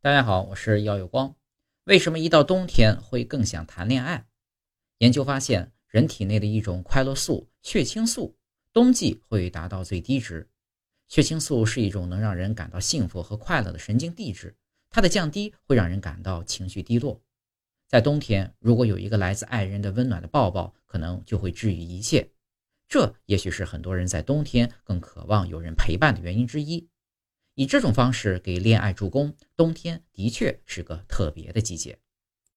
大家好，我是耀有光。为什么一到冬天会更想谈恋爱？研究发现，人体内的一种快乐素血清素，冬季会达到最低值。血清素是一种能让人感到幸福和快乐的神经递质，它的降低会让人感到情绪低落。在冬天，如果有一个来自爱人的温暖的抱抱，可能就会治愈一切。这也许是很多人在冬天更渴望有人陪伴的原因之一。以这种方式给恋爱助攻，冬天的确是个特别的季节。